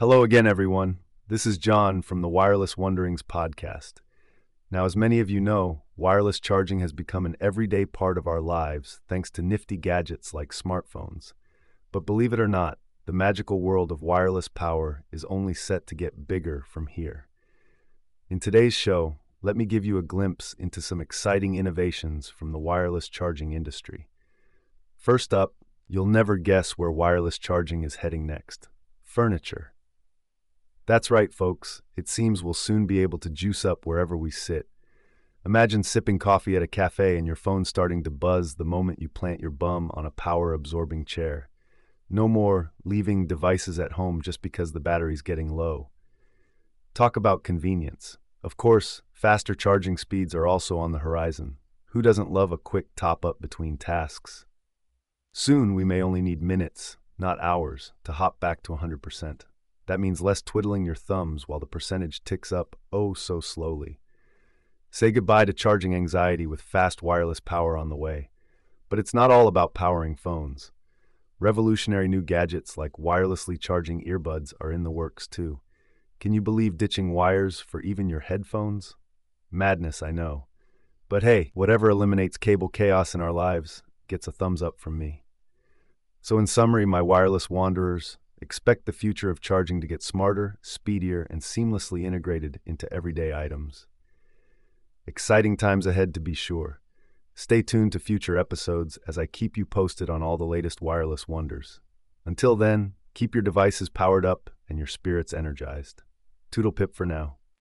Hello again, everyone. This is John from the Wireless Wonderings podcast. Now, as many of you know, wireless charging has become an everyday part of our lives thanks to nifty gadgets like smartphones. But believe it or not, the magical world of wireless power is only set to get bigger from here. In today's show, let me give you a glimpse into some exciting innovations from the wireless charging industry. First up, you'll never guess where wireless charging is heading next furniture. That's right, folks. It seems we'll soon be able to juice up wherever we sit. Imagine sipping coffee at a cafe and your phone starting to buzz the moment you plant your bum on a power absorbing chair. No more leaving devices at home just because the battery's getting low. Talk about convenience. Of course, faster charging speeds are also on the horizon. Who doesn't love a quick top up between tasks? Soon we may only need minutes, not hours, to hop back to 100%. That means less twiddling your thumbs while the percentage ticks up oh so slowly. Say goodbye to charging anxiety with fast wireless power on the way. But it's not all about powering phones. Revolutionary new gadgets like wirelessly charging earbuds are in the works too. Can you believe ditching wires for even your headphones? Madness, I know. But hey, whatever eliminates cable chaos in our lives gets a thumbs up from me. So, in summary, my wireless wanderers, expect the future of charging to get smarter, speedier, and seamlessly integrated into everyday items. Exciting times ahead to be sure. Stay tuned to future episodes as I keep you posted on all the latest wireless wonders. Until then, keep your devices powered up and your spirits energized. Toodle pip for now.